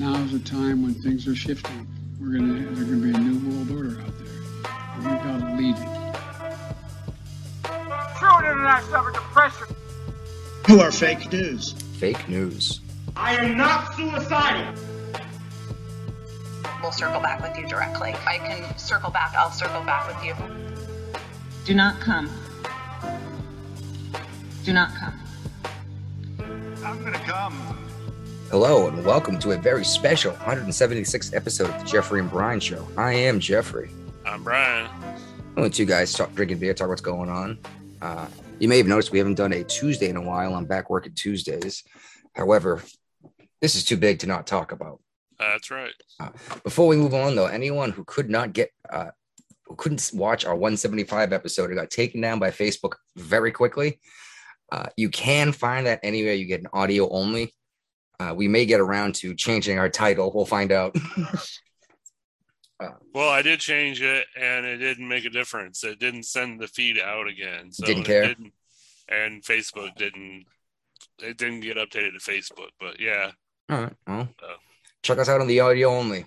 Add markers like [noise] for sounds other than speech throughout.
now's the time when things are shifting. We're gonna there's gonna be a new world order out there. And we gotta lead it. True internet suffered depression. You are fake news. Fake news. I am not suicidal. We'll circle back with you directly. If I can circle back, I'll circle back with you. Do not come. Do not come. I'm gonna come. Hello, and welcome to a very special 176th episode of the Jeffrey and Brian Show. I am Jeffrey. I'm Brian. Only two guys talk, drinking beer, talk what's going on. Uh, you may have noticed we haven't done a Tuesday in a while. I'm back working Tuesdays. However, this is too big to not talk about. That's right. Before we move on, though, anyone who could not get, uh, who couldn't watch our 175 episode, it got taken down by Facebook very quickly. Uh, you can find that anywhere you get an audio only. Uh, we may get around to changing our title. We'll find out. [laughs] Well, I did change it, and it didn't make a difference. It didn't send the feed out again. So Didn't it care? didn't- and Facebook didn't. It didn't get updated to Facebook, but yeah, All right. Well, Oh. check us out on the audio only.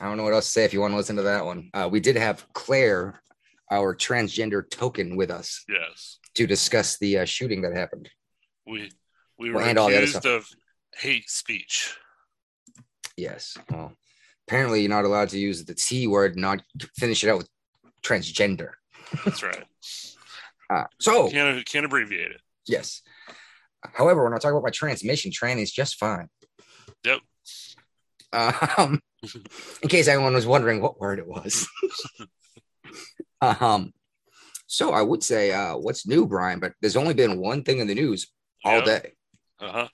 I don't know what else to say if you want to listen to that one. Uh, we did have Claire, our transgender token, with us yes, to discuss the uh, shooting that happened. we we Well, were and all the other accused stuff. of hate speech. Yes. Well, apparently you're not allowed to use the T word, not finish it out with transgender. That's right. [laughs] Uh, so, Can't can't abbreviate it. yes. However, when I talk about my transmission, tranny is just fine. Yep. Um, [laughs] in case anyone was wondering what word it was. [laughs] um, so I would say, uh, what's new, Brian? But there's only been one thing in the news all Yep. day. Uh huh.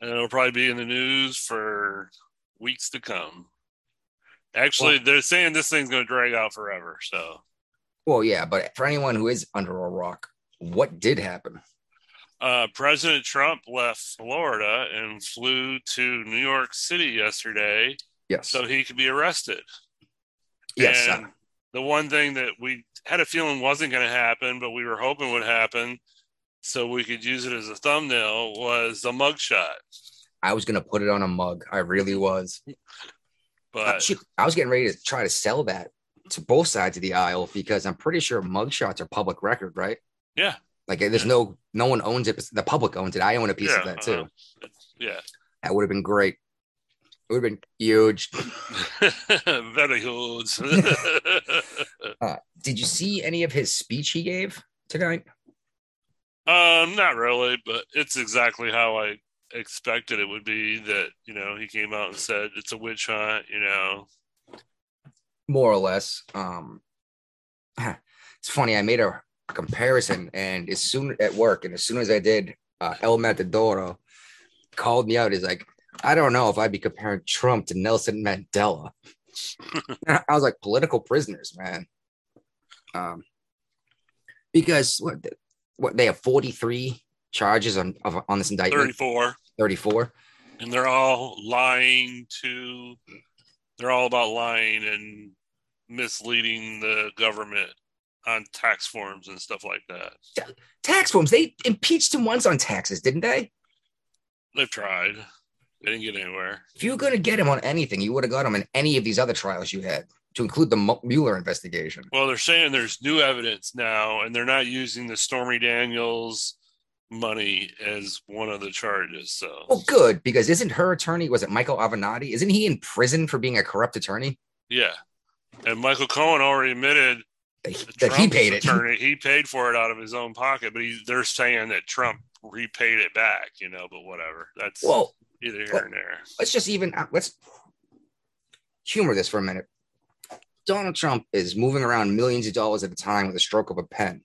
And it'll probably be in the news for weeks to come. Actually, they're saying this thing's going to drag out forever. So, Well, yeah, but for anyone who is under a rock, what did happen? uh, President Trump left Florida and flew to New York City yesterday Yes. so he could be arrested. yes. And the one thing that we had a feeling wasn't going to happen, but we were hoping would happen, so we could use it as a thumbnail, was the mugshot. I was gonna put it on a mug. I really was. Uh, But shoot, I was getting ready to try to sell that to both sides of the aisle because I'm pretty sure mugshots are public record, right? yeah, Like there's no no one owns it. The public owns it. I own a piece yeah, of that too. uh-huh. yeah, That would have been great. It would have been huge. [laughs] [laughs] very huge. [laughs] Uh, did you see any of his speech he gave tonight? Um, not really, but it's exactly how I expected it would be. That you know, he came out and said it's a witch hunt. You know, More or less. Um, [sighs] it's funny. I made a comparison, and as soon at work, and as soon as I did, uh, El Matadoro called me out. He's like, I don't know if I'd be comparing Trump to Nelson Mandela. [laughs] [laughs] I was like, political prisoners, man. Um, because what, what they have 43 charges on of, on this indictment, thirty-four. 34. and they're all lying to they're all about lying and misleading the government on tax forms and stuff like that Tax forms. They impeached him once on taxes, didn't they? they've tried they didn't get anywhere If you were going to get him on anything, you would have got him in any of these other trials you had, to include the Mueller investigation. well they're saying there's new evidence now and they're not using the stormy daniels money as one of the charges so Well, good because isn't her attorney? Was it Michael Avenatti? Isn't he in prison for being a corrupt attorney? yeah and michael cohen already admitted That he, that that he Trump's paid it. attorney he paid for it out of his own pocket but he, they're saying that trump repaid it back you know but whatever that's Well, either here Well- and there. let's just even uh, let's humor this for a minute. Donald Trump is moving around millions of dollars at a time with a stroke of a pen.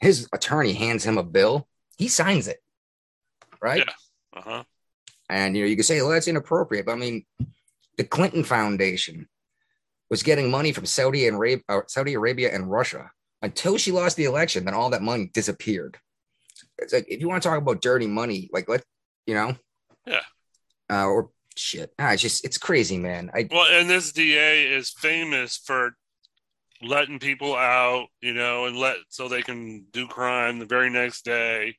His attorney hands him a bill. He signs it, right? Yeah. Uh huh. And you know, you could say, "Well, that's inappropriate," but I mean, the Clinton Foundation was getting money from Saudi Arabia, Saudi Arabia and Russia until she lost the election. Then all that money disappeared. It's like if you want to talk about dirty money, like let you know, Yeah. uh, or shit. Ah, it's just it's crazy, man. I Well, and this DA is famous for letting people out, you know, and let so they can do crime the very next day.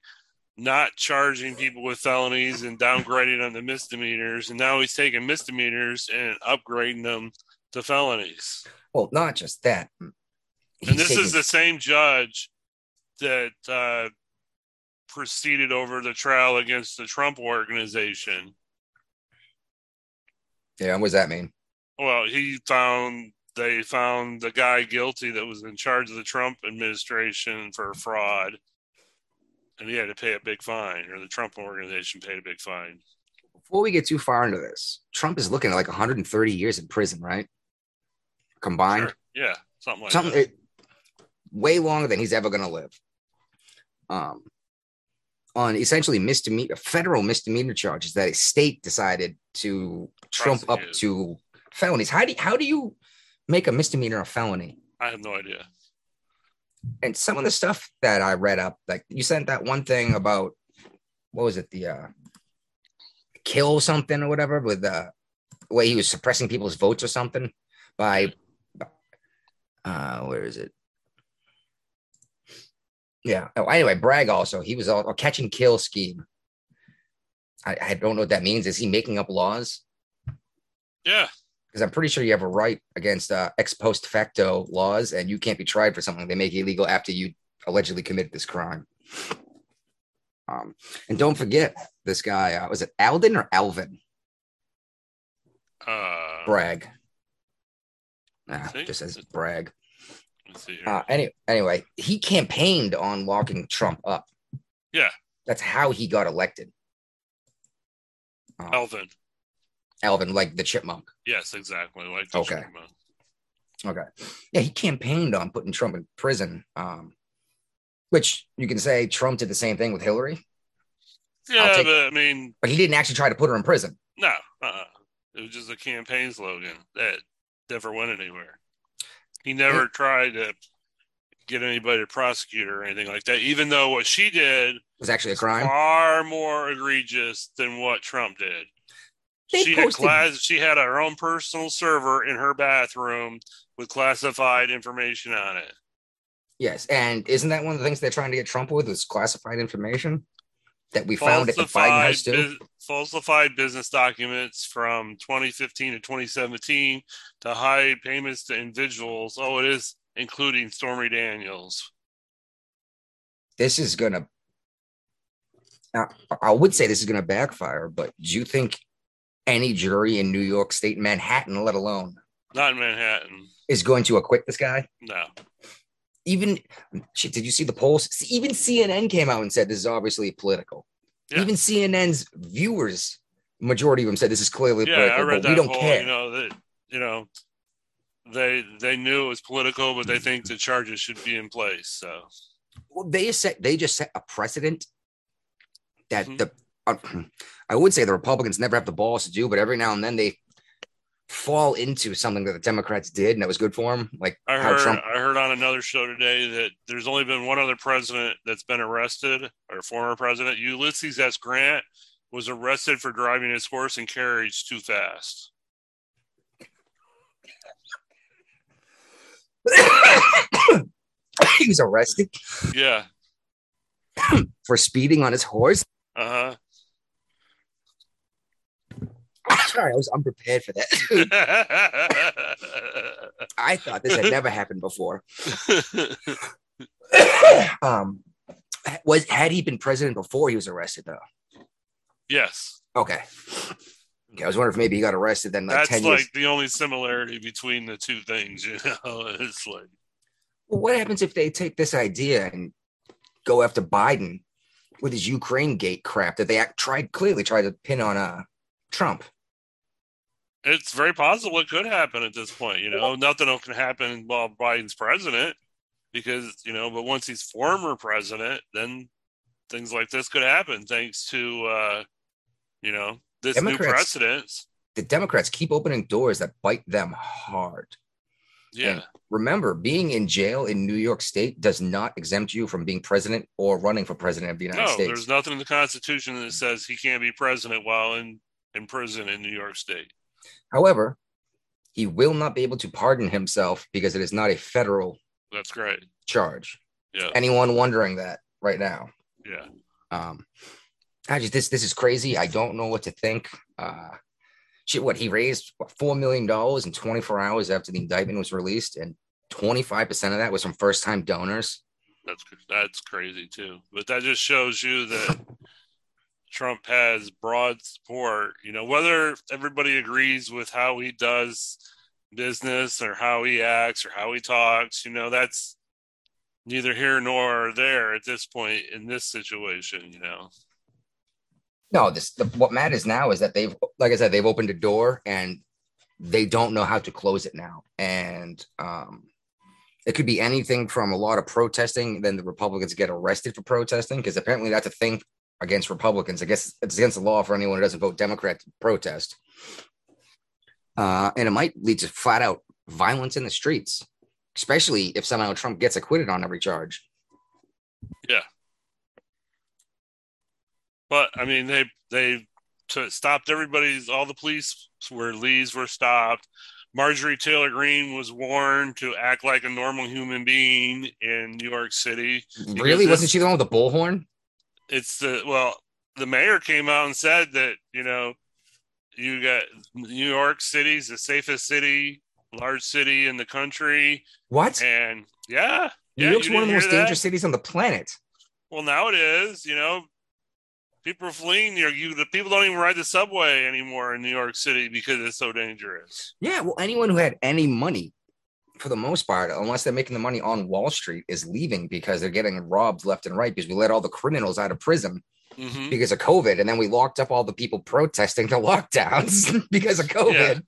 not charging people with felonies and downgrading them to misdemeanors, and now he's taking misdemeanors and upgrading them to felonies. Well, not just that. and this taking- is the same judge that uh, proceeded over the trial against the Trump organization. Yeah. What does that mean? Well, he found they found the guy guilty that was in charge of the Trump administration for fraud, and he had to pay a big fine, or the Trump organization paid a big fine. Before we get too far into this, Trump is looking at like 130 years in prison, right? Combined. Sure. Yeah, something like something that. it, way longer than he's ever going to live. Um, on essentially misdemeanor, federal misdemeanor charges that a state decided to trump up to felonies. How do you, how do you make a misdemeanor a felony? I have no idea. And some of the stuff that I read up, like you sent that one thing about what was it, the uh, kill something or whatever, with the way he was suppressing people's votes or something by uh where is it? Yeah. Oh, anyway, Bragg also he was all a catch and kill scheme. I, I don't know what that means. Is he making up laws? Yeah, Because I'm pretty sure you have a right against uh, ex post facto laws, and you can't be tried for something they make illegal after you allegedly committed this crime. Um, and don't forget this guy. Uh, was it Alden or Alvin uh, Bragg? Nah, just says Bragg. let's see here. Uh, any, anyway, he campaigned on locking Trump up. Yeah. That's how he got elected. Uh, Elvin. Alvin, like the chipmunk. Yes, exactly. Like the Okay. Sherman. Okay. Yeah, he campaigned on putting Trump in prison. Um, which you can say Trump did the same thing with Hillary, Yeah, but I mean, but he didn't actually try to put her in prison. no, uh-uh. it was just a campaign slogan that never went anywhere. He never tried to get anybody to prosecute her or anything like that. Even though what she did was actually a crime. far more egregious than what Trump did. They she had class. She had her own personal server in her bathroom with classified information on it. Yes, and isn't that one of the things they're trying to get Trump with? Was classified information that we found at the Biden house too. bus- falsified business documents from 2015 to 2017 to hide payments to individuals. Oh, it is including Stormy Daniels. this is gonna. Now, I would say this is gonna backfire, but do you think any jury in New York State, Manhattan, let alone, Not in Manhattan. is going to acquit this guy? No. Even shit, did you see the polls? Even CNN came out and said this is obviously political. Yeah. Even CNN's viewers, majority of them said this is clearly Yeah, political. I read that we don't whole, care. you know, that you know they they knew it was political, but they think the charges should be in place. So well, they set they just set a precedent that Mhm. the I would say the Republicans never have the balls to do, but every now and then they fall into something that the Democrats did, and that was good for them. Like I heard Trump. I heard on another show today that there's only been one other president that's been arrested, or former president. Ulysses S. Grant was arrested for driving his horse and carriage too fast. [coughs] he was arrested Yeah. [coughs] for speeding on his horse. Uh [laughs] Sorry, I was unprepared for that. [laughs] I thought this had never happened before. [laughs] [coughs] um, was had he been president before he was arrested though? yes. Okay. Okay, I was wondering if maybe he got arrested then like That's like the only similarity between the two things, you know. It's like Well, what happens if they take this idea and go after Biden with his Ukraine gate crap that they act, tried clearly tried to pin on uh Trump? It's very possible it could happen at this point, you know. Nothing can happen while Biden's president because, you know, but once he's former president, then things like this could happen thanks to uh you know, this new Democrats- precedence. The Democrats keep opening doors that bite them hard. Yeah. And remember, being in jail in New York State does not exempt you from being president or running for president of the United No, States. there's nothing in the Constitution that says he can't be president while in, in prison in New York State. However, he will not be able to pardon himself because it is not a federal That's great. charge. Yeah. Anyone wondering that right now? Yeah. Um, I just this this is crazy. I don't know what to think. Uh, shit, what he raised what, four million dollars in 24 hours after the indictment was released, and 25 percent of that was from first time donors. That's that's crazy too. But that just shows you that Trump has broad support. You know, whether everybody agrees with how he does business or how he acts or how he talks, you know, that's neither here nor there at this point in this situation. You know. No, this the, what matters now is that they've, like I said, they've opened a door and they don't know how to close it now, and um, it could be anything from a lot of protesting. Then the Republicans get arrested for protesting because apparently that's a thing against Republicans. I guess it's against the law for anyone who doesn't vote Democrat to protest, uh, and it might lead to flat out violence in the streets, especially if somehow Trump gets acquitted on every charge. Yeah. But I mean, they they stopped everybody's. All the police where Lee's were stopped. Marjorie Taylor Greene was warned to act like a normal human being in New York City. Really, wasn't she the one with the bullhorn? It's the well, the mayor came out and said that you know you got New York City's the safest city, large city in the country. What? And yeah, New yeah, York's one of the most dangerous cities on the planet. Well, now it is. You know, people are fleeing. You, you the people don't even ride the subway anymore in New York City because it's so dangerous. Yeah, well, anyone who had any money, for the most part, unless they're making the money on Wall Street, is leaving because they're getting robbed left and right because we let all the criminals out of prison hmm because of COVID, and then we locked up all the people protesting the [laughs] lockdowns [laughs] because of COVID. Yeah.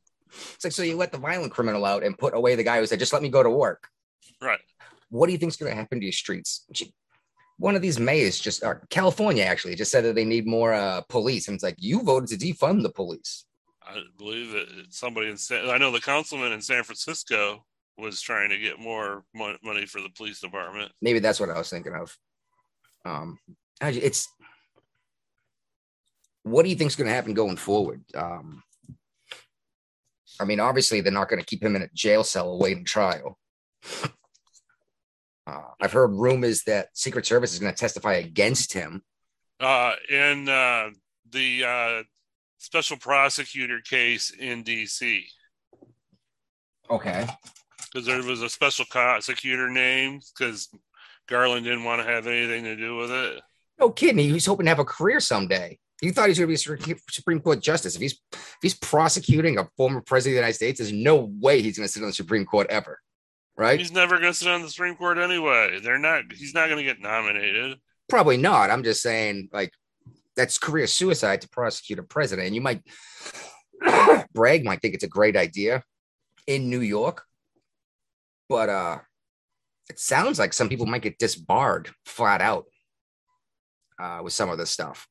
It's like so you let the violent criminal out and put away the guy who said, "Just let me go to work." Right. What do you think's going to happen to your streets? One of these mayors just, or California actually, just said that they need more uh, police, and it's like you voted to defund the police. I believe that somebody in San, I know the councilman in San Francisco was trying to get more money for the police department. maybe that's what I was thinking of. Um, it's what do you think's going to happen going forward? Um, I mean, obviously they're not going to keep him in a jail cell awaiting trial. Uh, I've heard rumors that Secret Service is going to testify against him. Uh, in uh, the uh, special prosecutor case in D.C. Okay. Because there was a special prosecutor named because Garland didn't want to have anything to do with it. No kidding. He was hoping to have a career someday. He thought he was going to be a Supreme Court justice. If he's if he's prosecuting a former president of the United States, there's no way he's going to sit on the Supreme Court ever. Right? He's never going to sit on the Supreme Court anyway. They're not. He's not going to get nominated. Probably not. I'm just saying, like, that's career suicide to prosecute a president. And you might, [clears throat] Bragg might think it's a great idea in New York, but uh, it sounds like some people might get disbarred flat out uh, with some of this stuff.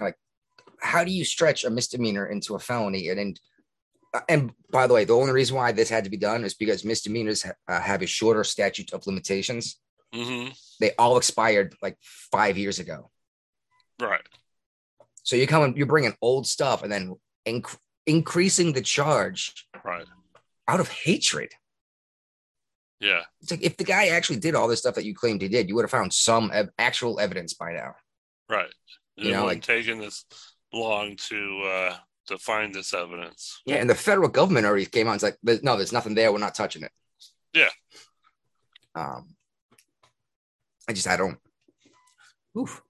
Like, how do you stretch a misdemeanor into a felony? And and, and by the way, the only reason why this had to be done is because misdemeanors ha- uh, have a shorter statute of limitations hmm they all expired like five years ago. Right. So you're coming, you're bringing old stuff and then inc- increasing the charge Right. out of hatred. Yeah. It's like if the guy actually did all this stuff that you claimed he did, you would have found some ev- actual evidence by now. Right. You it know, wouldn't taken this long to uh, to find this evidence. Yeah, and the federal government already came out and was like, "There's- "No, there's nothing there. We're not touching it." Yeah. Um, I just I don't. Oof.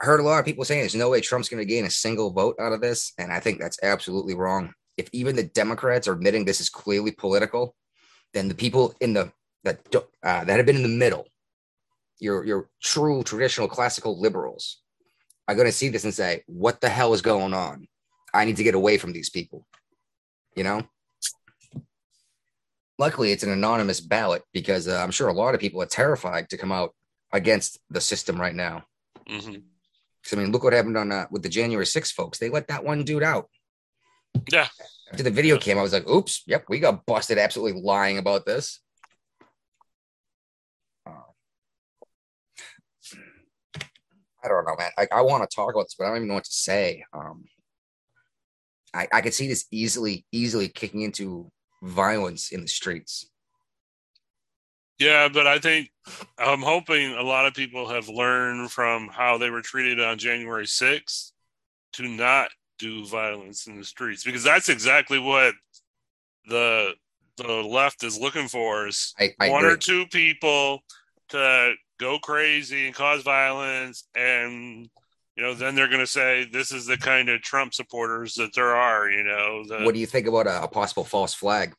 I heard a lot of people saying there's no way Trump's going to gain a single vote out of this, and I think that's absolutely wrong. If even the Democrats are admitting this is clearly political, then the people in the that uh, that have been in the middle, your your true traditional classical liberals, are going to see this and say, "What the hell is going on? I need to get away from these people." You know. Luckily, it's an anonymous ballot because uh, I'm sure a lot of people are terrified to come out against the system right now. hmm 'Cause, I mean, look what happened on uh, with the January 6 folks. They let that one dude out. Yeah. After the video came, I was like, "Oops, yep, we got busted absolutely lying about this." Uh, I don't know, man. I, I want to talk about this, but I don't even know what to say. Um, I I could see this easily, easily kicking into violence in the streets. Yeah, but I think I'm hoping a lot of people have learned from how they were treated on January 6th to not do violence in the streets because that's exactly what the the left is looking for is I, I one agree. or two people to go crazy and cause violence and you know then they're going to say this is the kind of Trump supporters that there are you know the, What do you think about a, a possible false flag?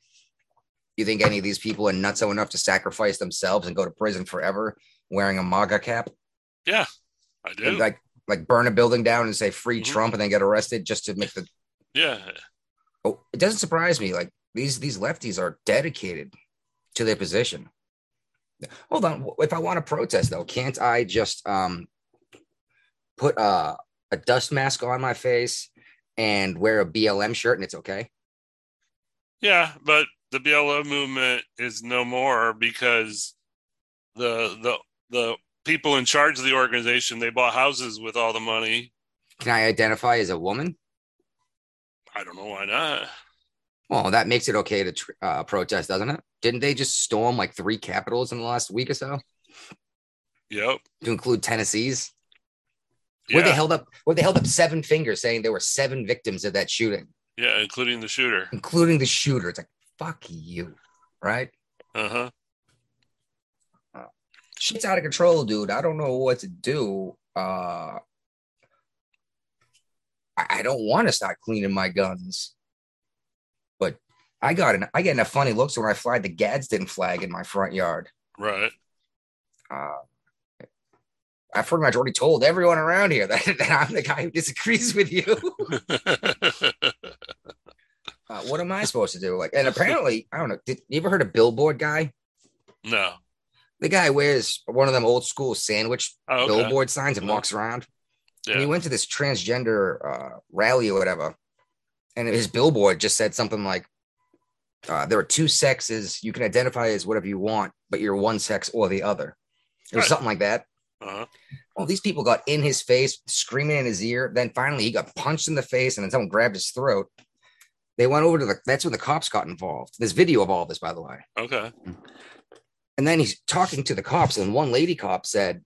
You think any of these people are nutso enough to sacrifice themselves and go to prison forever wearing a MAGA cap? Yeah i do And like like burn a building down and say free Mhm. Trump and then get arrested just to make the yeah oh it doesn't surprise me. Like these these lefties are dedicated to their position. Hold on. If I want to protest though, can't I just um put a, a dust mask on my face and wear a BLM shirt and it's okay? Yeah, but the BLM movement is no more because the the the people in charge of the organization they bought houses with all the money. Can I identify as a woman? I don't know why not. Well, that makes it okay to tr- uh, protest, doesn't it? Didn't they just storm like three capitols in the last week or so, Yep. to include Tennessee's? Where they held up, where they held up seven fingers, saying there were seven victims of that shooting, yeah, including the shooter. including the shooter. It's like fuck you, right? Uh huh. Shit's out of control, dude. I don't know what to do. Uh, I, don't want to start cleaning my guns, but I got an, I get enough funny looks when I fly the Gadsden flag in my front yard. Right. uh, I pretty much already told everyone around here [laughs] that, that I'm the guy who disagrees with you. [laughs] uh, what am I supposed to do? Like, and apparently, I don't know. Did you ever heard of billboard guy? no. The guy wears one of them old school sandwich Oh, okay. billboard signs and No. walks around. And he went to this transgender uh, rally or whatever, and his billboard just said something like, uh, "There are two sexes. You can identify as whatever you want, but you're one sex or the other." It was Right. something like that. Uh-huh. Well, these people got in his face, screaming in his ear. Then finally, he got punched in the face, and then someone grabbed his throat. They went over to the. That's when the cops got involved. There's video of all this, by the way. Okay. And then he's talking to the cops, and one lady cop said,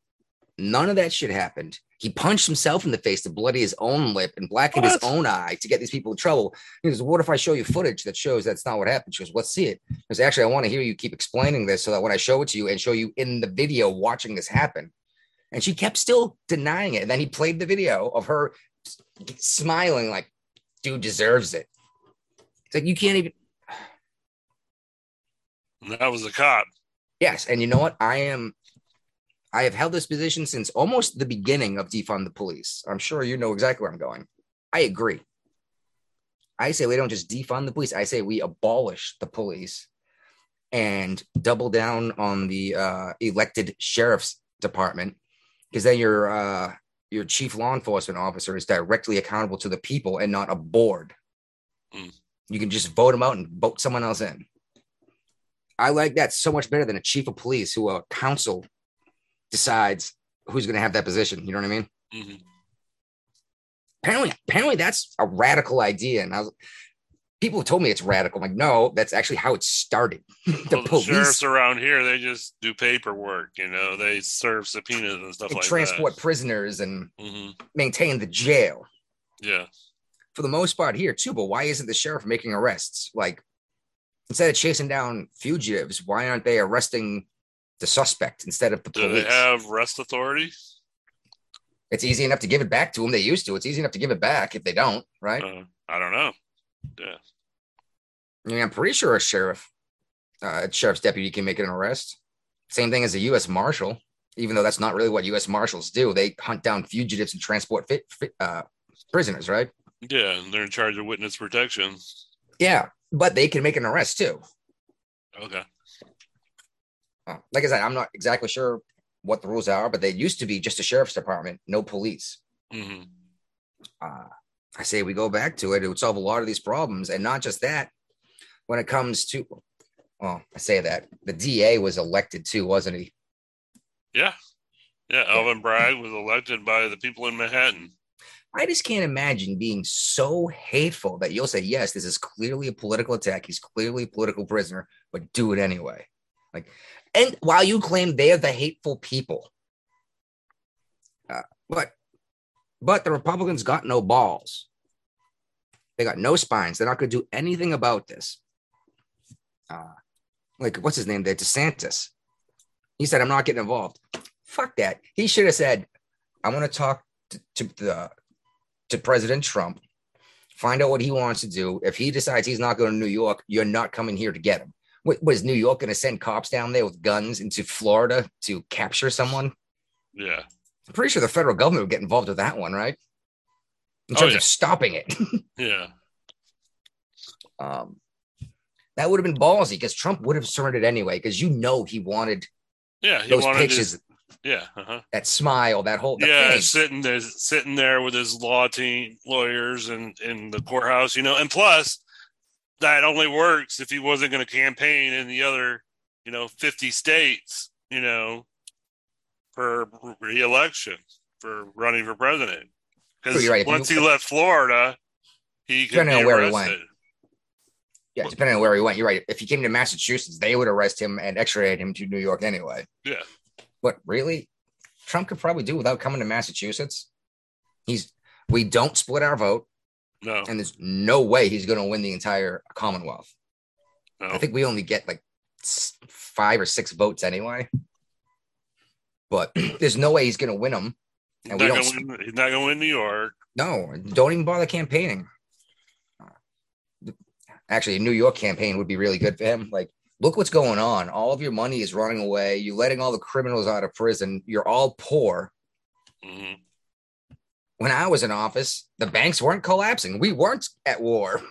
"None of that shit happened. He punched himself in the face to bloody his own lip and blackened his own eye to get these people in trouble." He goes, "What if I show you footage that shows that's not what happened?" She goes, "Let's see it." Because actually, I want to hear you keep explaining this so that when I show it to you and show you in the video watching this happen. And she kept still denying it. And then he played the video of her smiling, like, dude deserves it. It's like, you can't even. That was a cop. Yes. And you know what? I am. I have held this position since almost the beginning of defund the police. I'm sure you know exactly where I'm going. I agree. I say we don't just defund the police. I say we abolish the police and double down on the uh, elected sheriff's department because then your uh, your chief law enforcement officer is directly accountable to the people and not a board. Mm. You can just vote them out and vote someone else in. I like that so much better than a chief of police who a council decides who's going to have that position. You know what I mean? hmm Apparently, apparently that's a radical idea. And I was, people have told me it's radical. I'm like, no, that's actually how it started. [laughs] the Well, the police sheriffs around here, they just do paperwork. You know, they serve subpoenas and stuff and like transport prisoners and that. hmm maintain the jail Yeah. for the most part here too. But why isn't the sheriff making arrests? Like instead of chasing down fugitives, why aren't they arresting the suspect instead of the Do police? they have rest authority? it's easy enough to give it back to them. They used to. It's easy enough to give it back if they don't, right? Uh, I don't know. Yeah. I mean, I'm pretty sure a sheriff, uh, a sheriff's deputy can make an arrest. Same thing as a U.S. marshal, even though that's not really what U.S. marshals do. They hunt down fugitives and transport fit, fit, uh, prisoners, right? Yeah, and they're in charge of witness protection. Yeah, but they can make an arrest too. Okay. Uh, like I said, I'm not exactly sure what the rules are, but they used to be just a sheriff's department, no police. hmm Uh, I say we go back to it. It would solve a lot of these problems, and not just that. When it comes to, well, I say that the DA was elected too, wasn't he? Yeah. Yeah. Alvin Bragg was elected by the people in Manhattan. I just can't imagine being so hateful that you'll say, yes, this is clearly a political attack. He's clearly a political prisoner, but do it anyway. Like, And while you claim they are the hateful people, uh, but but the Republicans got no balls. They got no spines. They're not going to do anything about this. Uh, like what's his name there, DeSantis. He said, "I'm not getting involved." Fuck that. He should have said, "I want to talk to, to the to President Trump, find out what he wants to do. If he decides he's not going to New York, you're not coming here to get him." What, was New York going to send cops down there with guns into Florida to capture someone? Yeah. I'm pretty sure the federal government would get involved with that one, right? In Oh, terms yeah. of stopping it. [laughs] Yeah. um, that would have been ballsy because Trump would have surrendered anyway, because you know he wanted Yeah. He those wanted pictures, his, yeah. Uh-huh. that smile, that whole yeah, face. sitting there, sitting there with his law team lawyers and in the courthouse, you know, and plus that only works if he wasn't going to campaign in the other, you know, fifty states, you know, for re-election for running for president. Because right. Once you- he left Florida, he could Depending be on where he went. Yeah, depending on where he went, you're right. If he came to Massachusetts, they would arrest him and extradite him to New York anyway. Yeah. But really, Trump could probably do without coming to Massachusetts. He's we don't split our vote, No, and there's no way he's going to win the entire Commonwealth. no. I think we only get like five or six votes anyway. But [clears throat] there's no way he's going to win them. he's, and not we gonna don't- win, he's not going to win New York. No, don't even bother campaigning. Actually, a New York campaign would be really good for him. Like, look what's going on. All of your money is running away. You're letting all the criminals out of prison. You're all poor. hmm When I was in office, the banks weren't collapsing. We weren't at war.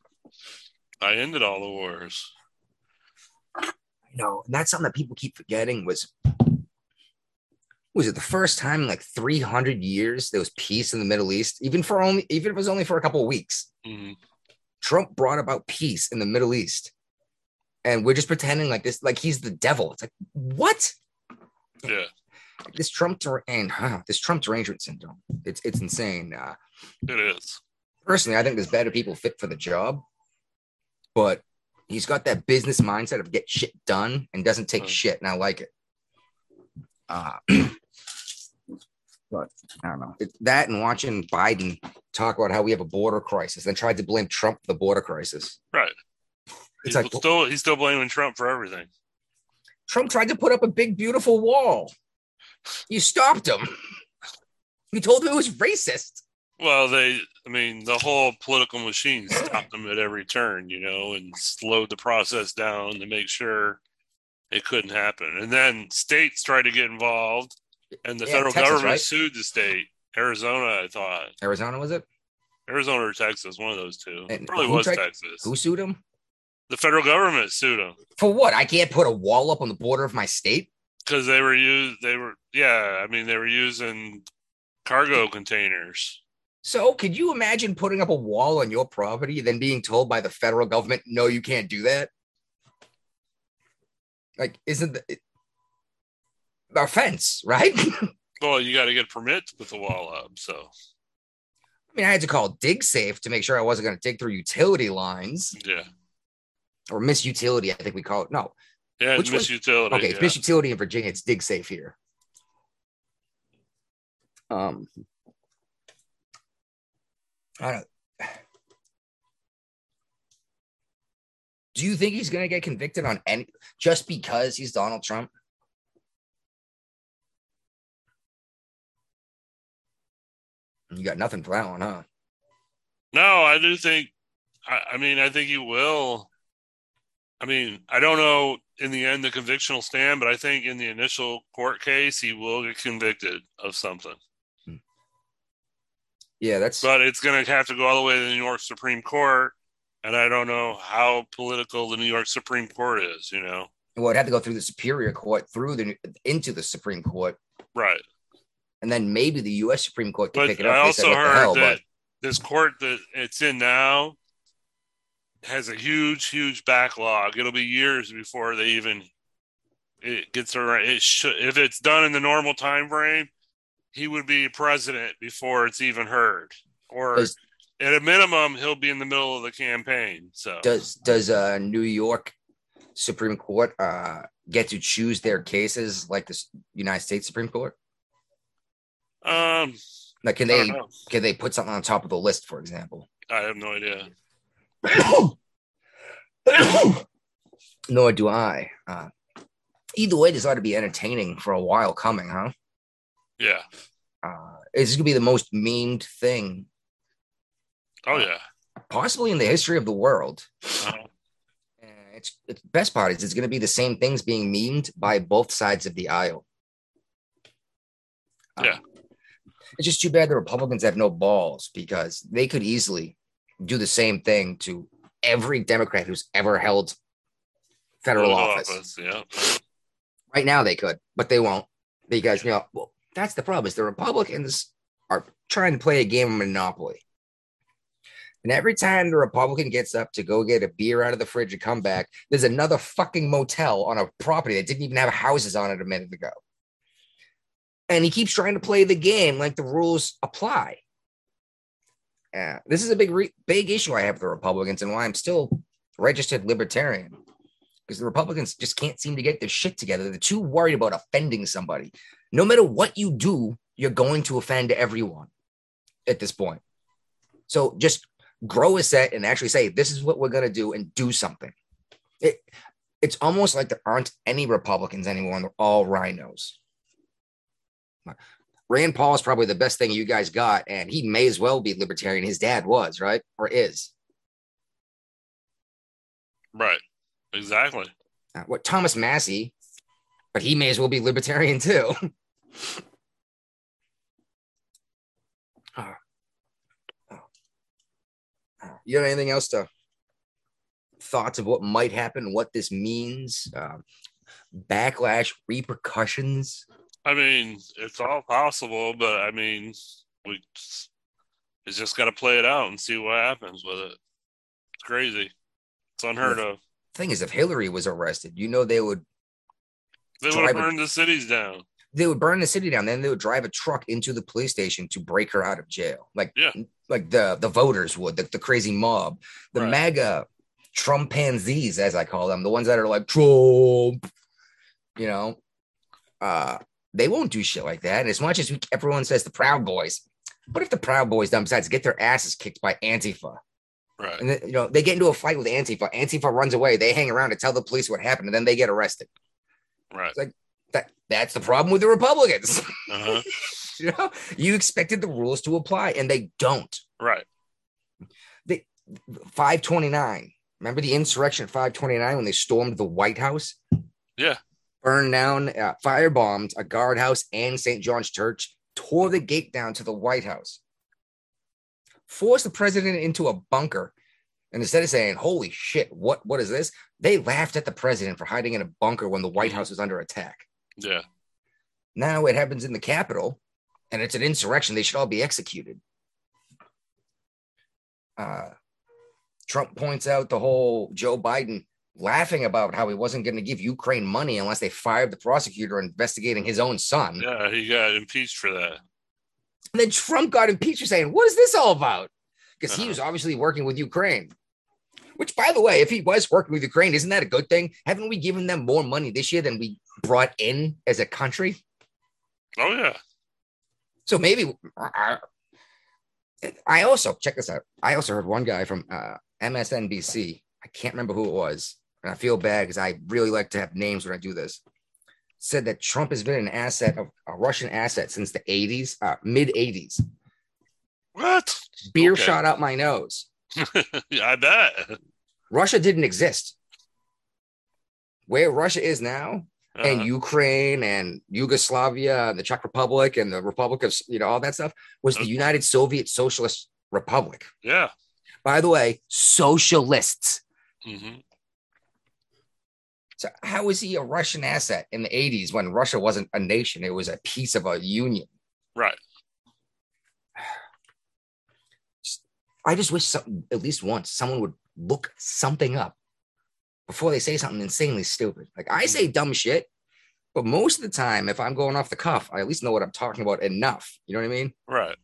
[laughs] I ended all the wars. no, and that's something that people keep forgetting was was it the first time in like 300 years there was peace in the Middle East, even for only even if it was only for a couple of weeks. hmm Trump brought about peace in the Middle East. And we're just pretending like this, like he's the devil. It's like, what? Yeah. This Trump and huh, this Trump derangement syndrome. It's it's insane. Uh, It is. personally, I think there's better people fit for the job, but he's got that business mindset of get shit done and doesn't take Mm. shit, and I like it. Uh, [clears throat] but I don't know It's that and watching Biden talk about how we have a border crisis, then tried to blame Trump for the border crisis. Right. It's He's like still he's still blaming Trump for everything. Trump tried to put up a big, beautiful wall. You stopped him. You told him it was racist. Well, they, I mean, the whole political machine stopped them at every turn, you know, and slowed the process down to make sure it couldn't happen. And then states tried to get involved, and the Yeah, federal Texas, government right? sued the state. Arizona, I thought. Arizona was it? Arizona or Texas, one of those two. And Probably was tried- Texas. Who sued him? The federal government sued them For what? I can't put a wall up on the border of my state. because they were used. They were, yeah. I mean, they were using cargo containers. So, could you imagine putting up a wall on your property, then being told by the federal government, "No, you can't do that"? Like, isn't the it, offense right? [laughs] Well, you got to get a permit to put the wall up. So, I mean, I had to call DigSafe to make sure I wasn't going to dig through utility lines yeah, or miss utility. I think we call it. No, yeah. Which Miss one? utility. Okay, it's yeah. Miss Utility in Virginia. It's dig safe here. Um, I don't. Do you think he's going to get convicted on any just because he's Donald Trump? You got nothing for that one, huh? No, I do think. I, I mean, I think he will. I mean, I don't know in the end the conviction will stand, but I think in the initial court case he will get convicted of something. Yeah, that's But it's going to have to go all the way to the New York Supreme Court, and I don't know how political the New York Supreme Court is. You know, well, it'd have to go through the Superior Court, through the into the Supreme Court, right? and then maybe the U.S. Supreme Court can But pick it up. I said, also heard hell," that but this court that it's in now has a huge, huge backlog. It'll be years before they even it gets around. It should if it's done in the normal time frame, he would be president before it's even heard, or Does- at a minimum, he'll be in the middle of the campaign. So does does uh New York Supreme Court uh, get to choose their cases like the United States Supreme Court? Um, Like, can they can they put something on top of the list, for example? I have no idea. [coughs] Nor do I. Uh, either way, this ought to be entertaining for a while coming, huh? Yeah. Uh, it's going to be the most memed thing, Oh yeah. possibly in the history of the world. Uh, Uh, It's, it's best part is it's going to be the same things being memed by both sides of the aisle. Uh, Yeah. it's just too bad the Republicans have no balls because they could easily do the same thing to every Democrat who's ever held federal political office. Yeah. Right now they could, but they won't because you know well that's the problem is the Republicans are trying to play a game of Monopoly. And every time the Republican gets up to go get a beer out of the fridge and come back, there's another fucking motel on a property that didn't even have houses on it a minute ago. And he keeps trying to play the game like the rules apply. Yeah, this is a big, re- big issue I have with the Republicans and why I'm still registered libertarian because the Republicans just can't seem to get their shit together. They're too worried about offending somebody. No matter what you do, you're going to offend everyone at this point. So just grow a set and actually say, this is what we're going to do and do something. It, it's almost like there aren't any Republicans anymore and they're all rhinos. Rand Paul is probably the best thing you guys got, and he may as well be libertarian. His dad was, right? Or is. Right. Exactly. Uh, what Thomas Massie, but he may as well be libertarian too. Oh. Oh. Oh. You have anything else to thoughts of what might happen, what this means, um, backlash, repercussions? I mean, it's all possible, but I mean, we just, it's just got to play it out and see what happens with it. It's crazy. It's unheard of. Thing is, if Hillary was arrested, you know they would They would have Drive it- the cities down. they would burn the city down. Then they would drive a truck into the police station to break her out of jail, like Yeah. like the the voters would, the, the crazy mob, the Right. MAGA Trumpanzees, as I call them, the ones that are like Trump, you know, uh, they won't do shit like that. And as much as we, everyone says the Proud Boys, what if the Proud Boys done besides get their asses kicked by Antifa? Right. And then, you know, they get into a fight with Antifa. Antifa runs away. They hang around to tell the police what happened, and then they get arrested. Right. It's like that that's the problem with the Republicans. Uh-huh. [laughs] you know, you expected the rules to apply, and they don't. Right. 529. Remember the insurrection at 529 when they stormed the White House? Yeah. Burned down, uh, firebombed a guardhouse and St. John's Church, tore the gate down to the White House, forced the president into a bunker. And instead of saying, holy shit, what, what is this? They laughed at the president for hiding in a bunker when the White House was under attack. Yeah. Now it happens in the Capitol and it's an insurrection. They should all be executed. Uh, Trump points out the whole Joe Biden laughing about how he wasn't going to give Ukraine money unless they fired the prosecutor investigating his own son. Yeah. He got impeached for that. And then Trump got impeached for saying, What is this all about? Because he Uh-huh. was obviously working with Ukraine. Which, by the way, if he was working with Ukraine, isn't that a good thing? Haven't we given them more money this year than we brought in as a country? Oh yeah. So maybe I, I also check this out. I also heard one guy from uh, MSNBC. I can't remember who it was, and I feel bad because I really like to have names when I do this. Said that Trump has been an asset of a Russian asset since the 80s, uh, mid 80s. What? Beer Okay. shot out my nose. yeah, [laughs] I bet. Russia didn't exist. Where Russia is now, and Uh, Ukraine and Yugoslavia and the Czech Republic and the Republic of you know all that stuff was the United Soviet Socialist Republic. yeah. By the way, socialists. hmm So how is he a Russian asset in the 80s when Russia wasn't a nation? It was a piece of a union. Right. I just wish some, at least once someone would look something up before they say something insanely stupid. Like I say dumb shit, but most of the time, if I'm going off the cuff, I at least know what I'm talking about enough. You know what I mean? Right.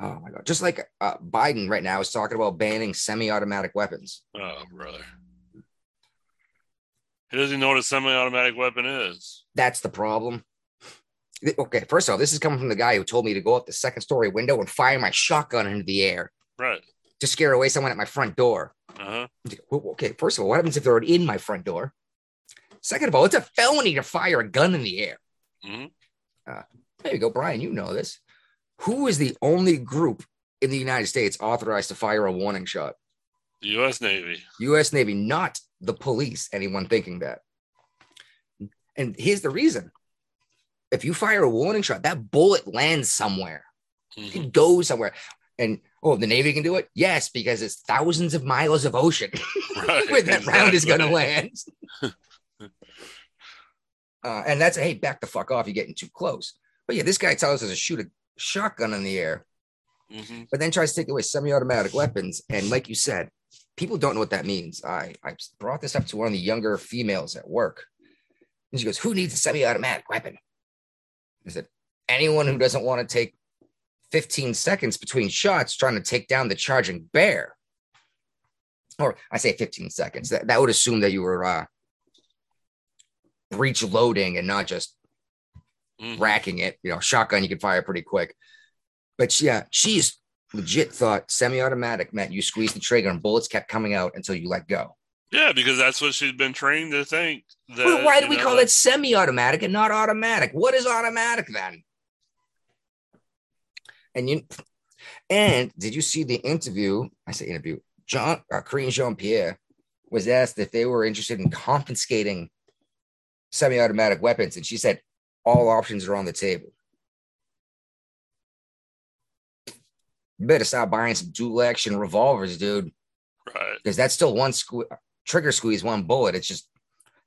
Oh my god! Just like uh, Biden right now is talking about banning semi-automatic weapons. Oh, brother. He doesn't even know what a semi-automatic weapon is. That's the problem. Okay, first of all, this is coming from the guy who told me to go up the second story window and fire my shotgun into the air Right. to scare away someone at my front door. Uh-huh. Okay, first of all, what happens if they're in my front door? Second of all, it's a felony to fire a gun in the air. Mhm. Uh, there you go, Brian. You know this. Who is the only group in the United States authorized to fire a warning shot? The U.S. Navy. U.S. Navy, not the police. Anyone thinking that? And here's the reason: if you fire a warning shot, that bullet lands somewhere. Mhm. It goes somewhere. And oh, the Navy can do it? Yes, because it's thousands of miles of ocean [laughs] Right. where that round is going to land. uh, and that's hey, back the fuck off. You're getting too close. But yeah, this guy tells us to shoot a shotgun in the air, Mhm. but then tries to take away semi-automatic weapons. And like you said, people don't know what that means. I I brought this up to one of the younger females at work, and she goes, "Who needs a semi-automatic weapon?" I said, "Anyone who doesn't want to take 15 seconds between shots trying to take down the charging bear." Or I say 15 seconds. That, that would assume that you were uh, breech loading and not just Mhm. racking it. You know, shotgun you can fire pretty quick. But yeah, she's legit thought semi-automatic meant you squeezed the trigger and bullets kept coming out until you let go. Yeah, because that's what she's been trained to think. That, Well, why do we know, call it semi-automatic and not automatic? What is automatic then? And you and did you see the interview? I say interview. John uh, Karine Jean Pierre was asked if they were interested in confiscating semi-automatic weapons, and she said all options are on the table. You better stop buying some dual action revolvers, dude Right. because that's still one sque- trigger squeeze, one bullet. It's just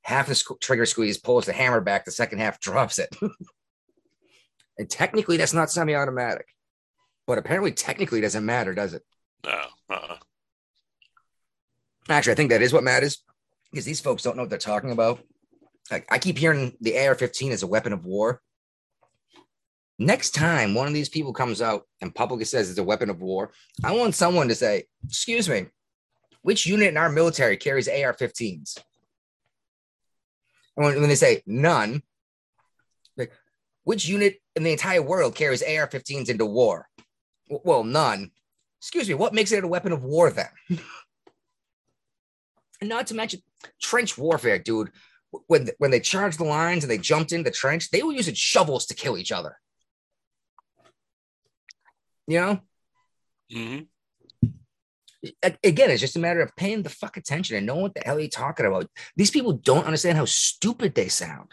half the trigger squeeze pulls the hammer back, the second half [laughs] drops it. and technically, that's not semi automatic, but apparently, technically, it doesn't matter, does it? No. Uh-uh. Actually, I think that is what matters because these folks don't know what they're talking about. Like, I keep hearing the AR 15 is a weapon of war. Next time one of these people comes out and publicly says it's a weapon of war, I want someone to say, Excuse me, which unit in our military carries AR 15s? And when, when they say none, like, which unit in the entire world carries AR 15s into war? Well, none. Excuse me, what makes it a weapon of war then? And not to mention trench warfare, dude. When when they charged the lines and they jumped in the trench, they were using shovels to kill each other. You know, hmm again, it's just a matter of paying the fuck attention and knowing what the hell you're talking about. These people don't understand how stupid they sound.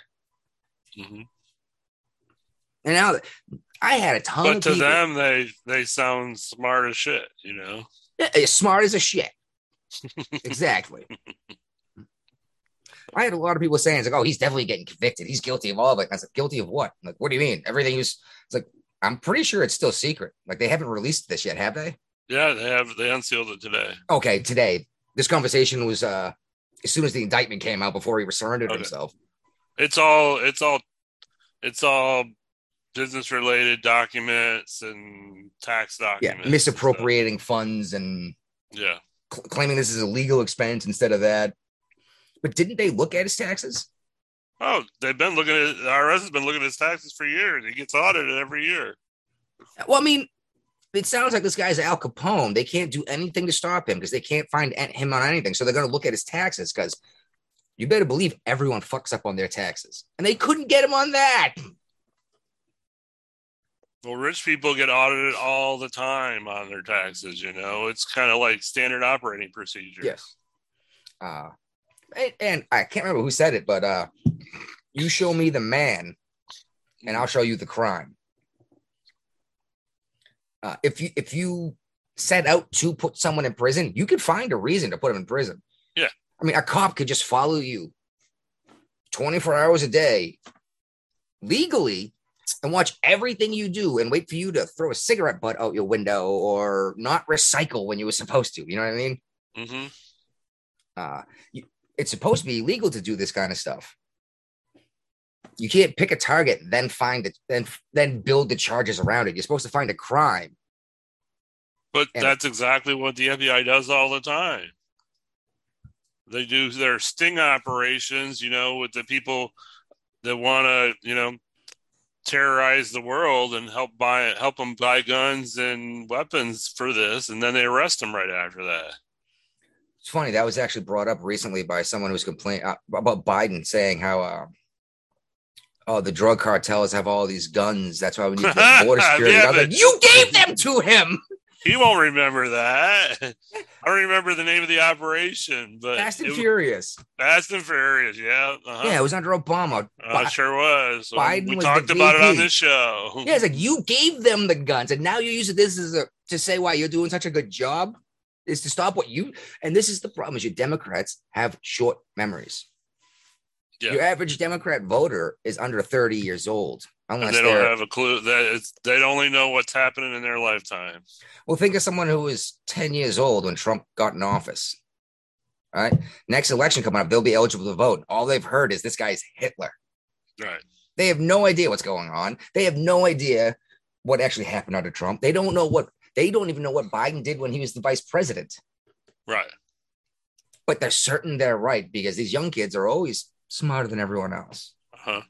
hmm And now I had a ton But to people, them, they they sound smart as shit. You know. Yeah, as smart as a shit. [laughs] exactly. I had a lot of people saying, it's like, oh, he's definitely getting convicted. He's guilty of all of it. And I like, guilty of what? I'm like, what do you mean? Everything is, it's like, I'm pretty sure it's still secret. Like, they haven't released this yet, have they? Yeah, they have they unsealed it today. Okay, today. This conversation was uh as soon as the indictment came out before he surrendered Okay. himself. It's all it's all it's all business related documents and tax documents. Yeah, misappropriating funds and. Yeah. cl- claiming this is a legal expense instead of that. But didn't they look at his taxes? Oh, they've been looking at the IRS has been looking at his taxes for years. He gets audited every year. Well, I mean, it sounds like this guy's Al Capone. They can't do anything to stop him because they can't find him on anything. So they're going to look at his taxes because you better believe everyone fucks up on their taxes. And they couldn't get him on that. Well, rich people get audited all the time on their taxes. You know, it's kind of like standard operating procedure. Yes. Uh, and, and I can't remember who said it, but uh, you show me the man and I'll show you the crime. Uh, if you if you set out to put someone in prison, you could find a reason to put him in prison. Yeah. I mean, a cop could just follow you 24 hours a day legally and watch everything you do and wait for you to throw a cigarette butt out your window or not recycle when you were supposed to. You know what I mean? hmm Uh, you, it's supposed to be illegal to do this kind of stuff. You can't pick a target, then find it, then then build the charges around it. You're supposed to find a crime. But And- that's exactly what the FBI does all the time. they do their sting operations, you know, with the people that want to, you know, terrorize the world and help buy help them buy guns and weapons for this, and then they arrest them right after that. It's funny that was actually brought up recently by someone who's complaining uh, about Biden saying how, uh, oh, the drug cartels have all these guns. That's why we need to get [laughs] border security. Yeah, I was like, you gave them to him. He won't remember that. I don't remember the name of the operation, but Fast and it was- Furious. Fast and Furious, yeah, uh-huh. Yeah, it was under Obama. Uh, Bi- sure was. Biden we was talked about it on VP. this show. Yeah, it's like you gave them the guns, and now you're using this as a to say why you're doing such a good job is to stop what you. And this is the problem: is your Democrats have short memories. Yeah. Your average Democrat voter is under 30 years old, and unless they they're. don't have a clue that they only know what's happening in their lifetime. well, think of someone who was 10 years old when Trump got in office. All right, next election coming up, they'll be eligible to vote. All they've heard is this guy's Hitler. Right. They have no idea what's going on. They have no idea what actually happened under Trump. They don't know what they don't even know what Biden did when he was the vice president. Right. But they're certain they're right because these young kids are always smarter than everyone else. Uh-huh.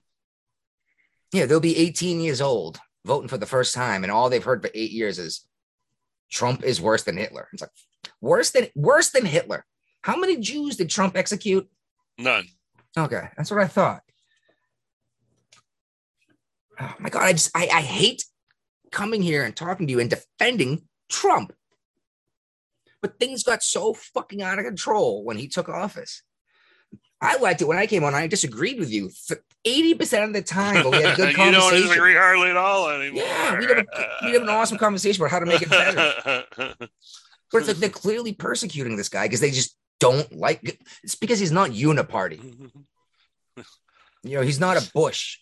Yeah, they'll be 18 years old voting for the first time, and all they've heard for eight years is Trump is worse than Hitler. It's like worse than worse than Hitler. How many Jews did Trump execute? None. Okay, that's what I thought. Oh my god, I just I, I hate coming here and talking to you and defending Trump. But things got so fucking out of control when he took office. I liked it when I came on. I disagreed with you eighty percent of the time, but we had a [laughs] good conversation. you don't disagree hardly at all anymore. Yeah, we have, have an awesome conversation about how to make it better. [laughs] But it's like they're clearly persecuting this guy because they just don't like. It's because he's not uniparty. You know, he's not a Bush.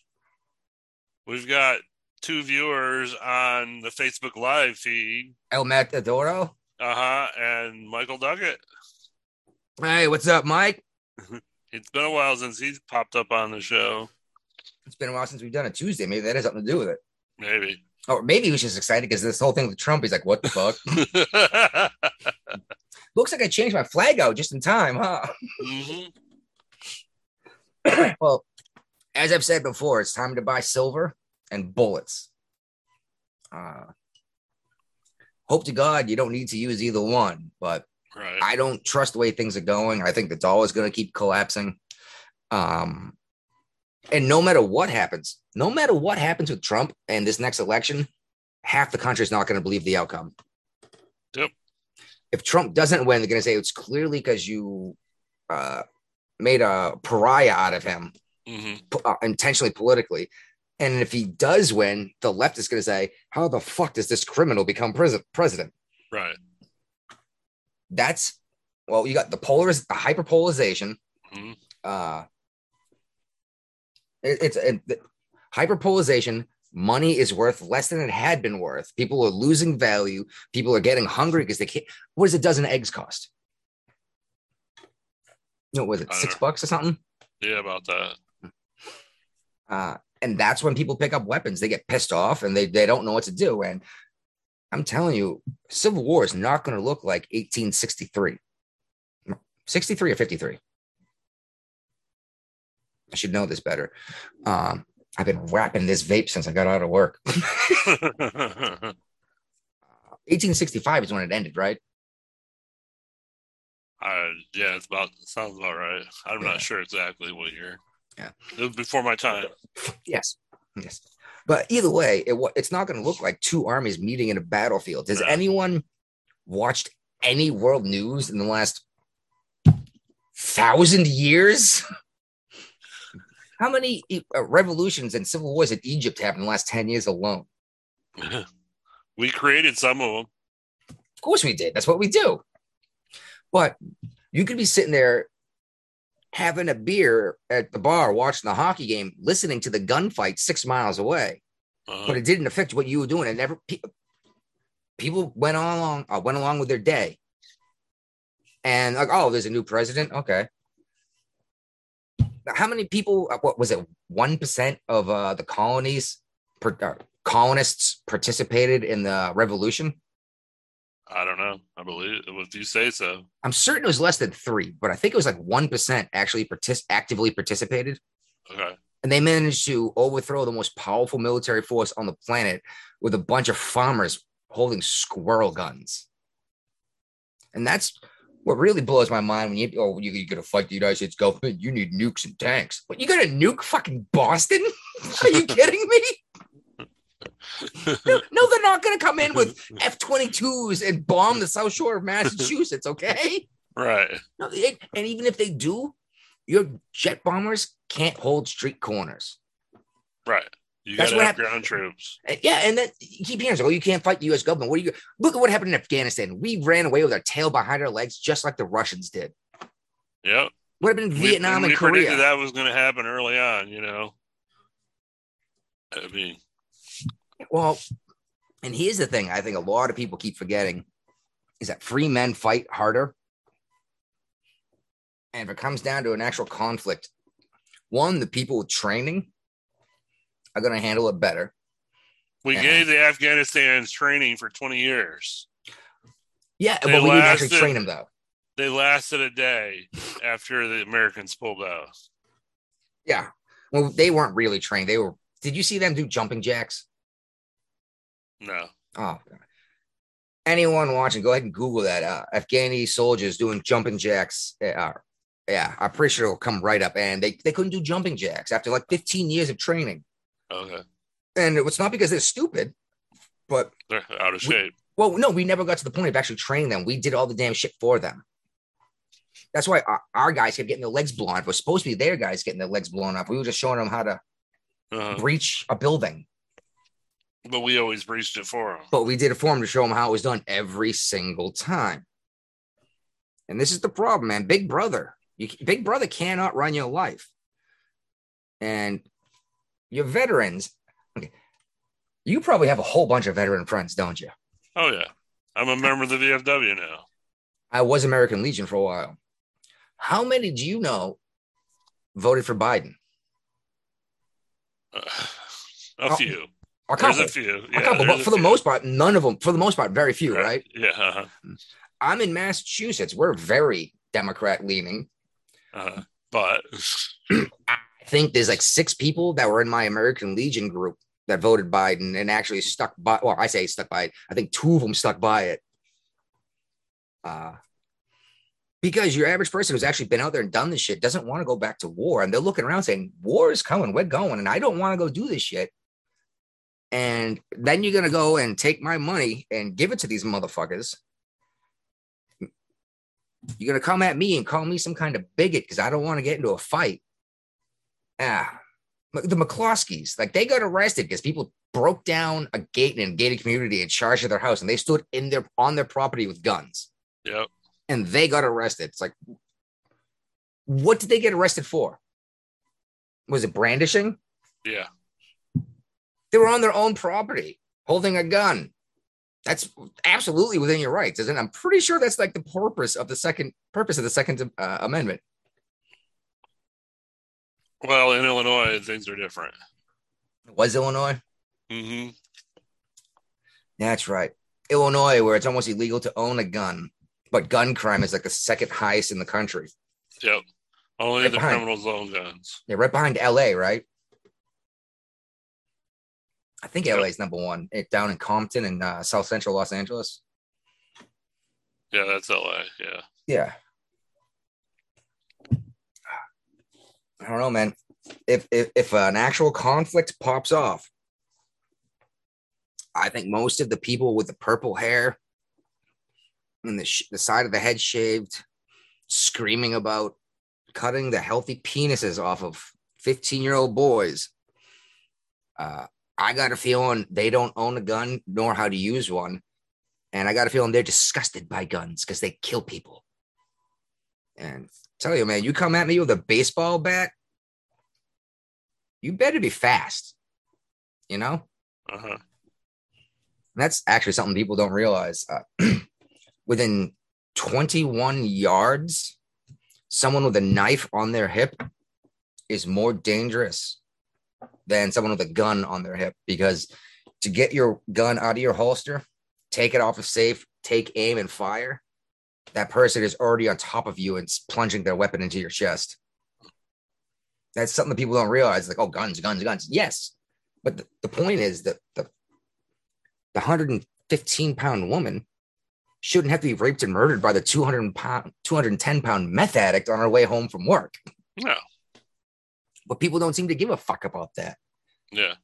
We've got two viewers on the Facebook Live feed. El Matadoro. Uh huh. And Michael Duckett. Hey, what's up, Mike? [laughs] It's been a while since he's popped up on the show. It's been a while since we've done a Tuesday. Maybe that has something to do with it. Maybe. Or maybe he was just excited because this whole thing with Trump, he's like, what the fuck? [laughs] Looks like I changed my flag out just in time, huh? Mhm. [clears throat] well, as I've said before, it's time to buy silver and bullets. Uh, hope to God you don't need to use either one, but Right. I don't trust the way things are going. I think the dollar is going to keep collapsing. Um, and no matter what happens, no matter what happens with Trump and this next election, half the country is not going to believe the outcome. Yep. If Trump doesn't win, they're going to say it's clearly because you uh, made a pariah out of him hmm p- uh, intentionally politically. And if he does win, the left is going to say, "How the fuck does this criminal become pres- president?" Right. That's well, you got the polariz- the hyperpolarization. Mhm. Uh, it- it's and the hyperpolarization. Money is worth less than it had been worth. People are losing value. People are getting hungry because they can't. What does a dozen eggs cost? You know, what was it six know. bucks or something? Yeah, about that. Uh, and that's when people pick up weapons. They get pissed off and they, they don't know what to do. And I'm telling you, Civil War is not going to look like 1863, 63 or 53. I should know this better. Um, I've been wrapping this vape since I got out of work. [laughs] 1865 is when it ended, right? uh, yeah, it's about sounds about right. I'm Yeah. not sure exactly what year. Yeah. It was before my time. Yes. Yes. But either way, it, it's not going to look like two armies meeting in a battlefield. Has No. anyone watched any world news in the last thousand years? How many uh, revolutions and civil wars in Egypt happened in the last 10 years alone? [laughs] we created some of them. Of course we did. That's what we do. But you could be sitting there having a beer at the bar, watching the hockey game, listening to the gunfight six miles away. Uh, but it didn't affect what you were doing. And never pe- people went on along uh, went along with their day. And like, oh, there's a new president. Okay. Now, How many people? uh, What was it? One percent of uh, the colonies, per, uh, colonists participated in the revolution. I don't know. I believe if you say so. I'm certain it was less than three, but I think it was like 1% actually partic- actively participated. Okay. And they managed to overthrow the most powerful military force on the planet with a bunch of farmers holding squirrel guns. And that's what really blows my mind when you, oh, you, you're to fight the United States government. You need nukes and tanks. But you got to nuke fucking Boston? [laughs] Are you [laughs] kidding me? No, [laughs] no, they're not going to come in with F 22s and bomb the South Shore of Massachusetts, okay? Right. No, it, and even if they do, your jet bombers can't hold street corners. Right. You That's got what to have hap- ground troops. Uh, Yeah, and then you keep hearing, oh, you can't fight the U.S. government. What do you look at what happened in Afghanistan? We ran away with our tail behind our legs, just like the Russians did. Yep. What happened in We- Vietnam we and predicted Korea? that was going to happen early on. You know. I mean, Well, and here's the thing: I think a lot of people keep forgetting is that free men fight harder, and if it comes down to an actual conflict, one, the people with training are going to handle it better. we Yeah. gave the Afghanistan's training for 20 years. Yeah, They but we didn't actually train them though. They lasted a day after the Americans pulled out. Yeah, well, they weren't really trained. They were. Did you see them do jumping jacks? No. Oh, God. anyone watching, go ahead and Google that. Uh, Afghani soldiers doing jumping jacks. Uh, yeah, I'm pretty sure it'll come right up. And they, they couldn't do jumping jacks after like 15 years of training. Okay. And it was not because they're stupid, but They're out of We- shape. well, no, we never got to the point of actually training them. We did all the damn shit for them. That's why our, our guys kept getting their legs blown off. It was supposed to be their guys getting their legs blown off. We were just showing them how to Uh-huh. breach a building. But we always breached it for them. but we did it for him to show him how it was done every single time. And this is the problem, man. Big brother, you, Big brother cannot run your life. And your veterans, okay, you probably have a whole bunch of veteran friends, don't you? Oh, yeah. I'm a member of the VFW now. I was American Legion for a while. How many do you know voted for Biden? Uh, [sighs] a few. A There's couple, a few. a couple, but for the few. most part, none of them. For the most part, very few, right? Yeah. Uh-huh. I'm in Massachusetts. We're very Democrat leaning. Uh-huh. But [clears throat] I think there's like six people that were in my American Legion group that voted Biden and actually stuck by. Well, I say stuck by it. I think two of them stuck by it. Uh, because your average person who's actually been out there and done this shit doesn't want to go back to war, and they're looking around saying, "War is coming. We're going, and I don't want to go do this shit." And then you're gonna go and take my money and give it to these motherfuckers. You're gonna come at me and call me some kind of bigot because I don't want to get into a fight. Ah, the McCloskeys, like they got arrested because people broke down a gate in a gated community in charge of their house, and they stood in their on their property with guns, yep. and they got arrested. It's like, what did they get arrested for? Was it brandishing? Yeah. They were on their own property holding a gun. That's absolutely within your rights, isn't it? I'm pretty sure that's like the purpose of the second purpose of the Second uh, Amendment. Well, in Illinois, things are different. Was Illinois? hmm That's right. Illinois, where it's almost illegal to own a gun, but gun crime is like the second highest in the country. Yep. Only Right the behind. criminals own guns. They're right behind LA, right? I think. LA is number one. It down in Compton and uh, South Central Los Angeles. Yeah, that's LA. Yeah. Yeah. I don't know, man. If if if an actual conflict pops off, I think most of the people with the purple hair and the sh- the side of the head shaved, screaming about cutting the healthy penises off of fifteen year old boys. Uh, I got a feeling they don't own a gun nor how to use one, and I got a feeling they're disgusted by guns because they kill people. And tell you, man, you come at me with a baseball bat, you better be fast. You know, Uh-huh. That's actually something people don't realize. Uh, [clears throat] within 21 yards, someone with a knife on their hip is more dangerous than someone with a gun on their hip because to get your gun out of your holster, take it off a safe, take aim and fire, that person is already on top of you and plunging their weapon into your chest. That's something that people don't realize. Like, oh, guns, guns, guns. Yes. But the, the point is that the, the 115 pound woman shouldn't have to be raped and murdered by the 200 pound, 210 pound meth addict on her way home from work. No. But people don't seem to give a fuck about that. Yeah.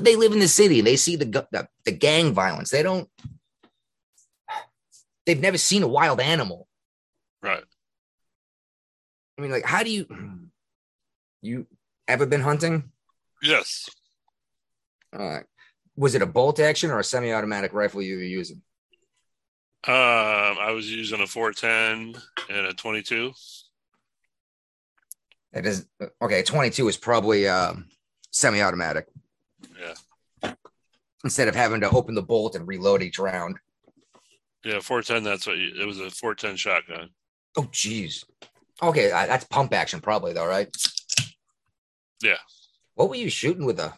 They live in the city. They see the, the the gang violence. They don't. They've never seen a wild animal. Right. I mean, like, how do you? You ever been hunting? Yes. Uh, was it a bolt action or a semi-automatic rifle you were using? Um, I was using a 410 and a 22. It is okay. Twenty-two is probably um, semi-automatic. Yeah. Instead of having to open the bolt and reload each round. Yeah, 410. That's what you, it was a 410 shotgun. Oh, geez. Okay, uh, that's pump action, probably though, right? Yeah. What were you shooting with a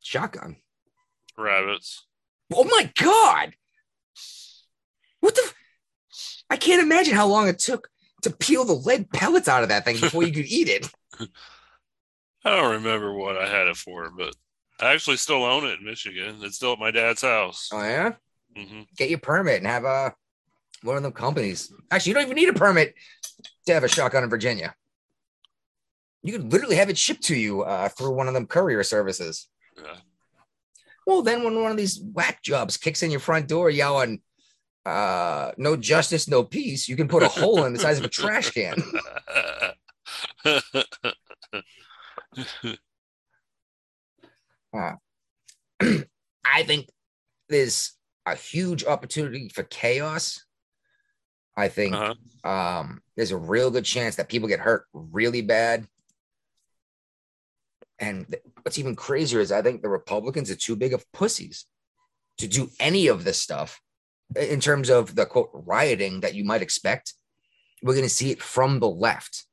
shotgun? Rabbits. Oh my god! What the? f- I can't imagine how long it took to peel the lead pellets out of that thing before you could eat it. [laughs] I don't remember what I had it for, but I actually still own it in Michigan. It's still at my dad's house. Oh yeah, hmm get your permit and have a one of them companies. Actually, you don't even need a permit to have a shotgun in Virginia. You could literally have it shipped to you uh, through one of them courier services. Yeah. Well, then when one of these whack jobs kicks in your front door yelling, uh, no justice, no peace, you can put a hole in the size of a trash can. [laughs] [clears throat] I think there's a huge opportunity for chaos. I think uh-huh. um, there's a real good chance that people get hurt really bad. And th- what's even crazier is I think the Republicans are too big of pussies to do any of this stuff in terms of the quote rioting that you might expect. We're going to see it from the left.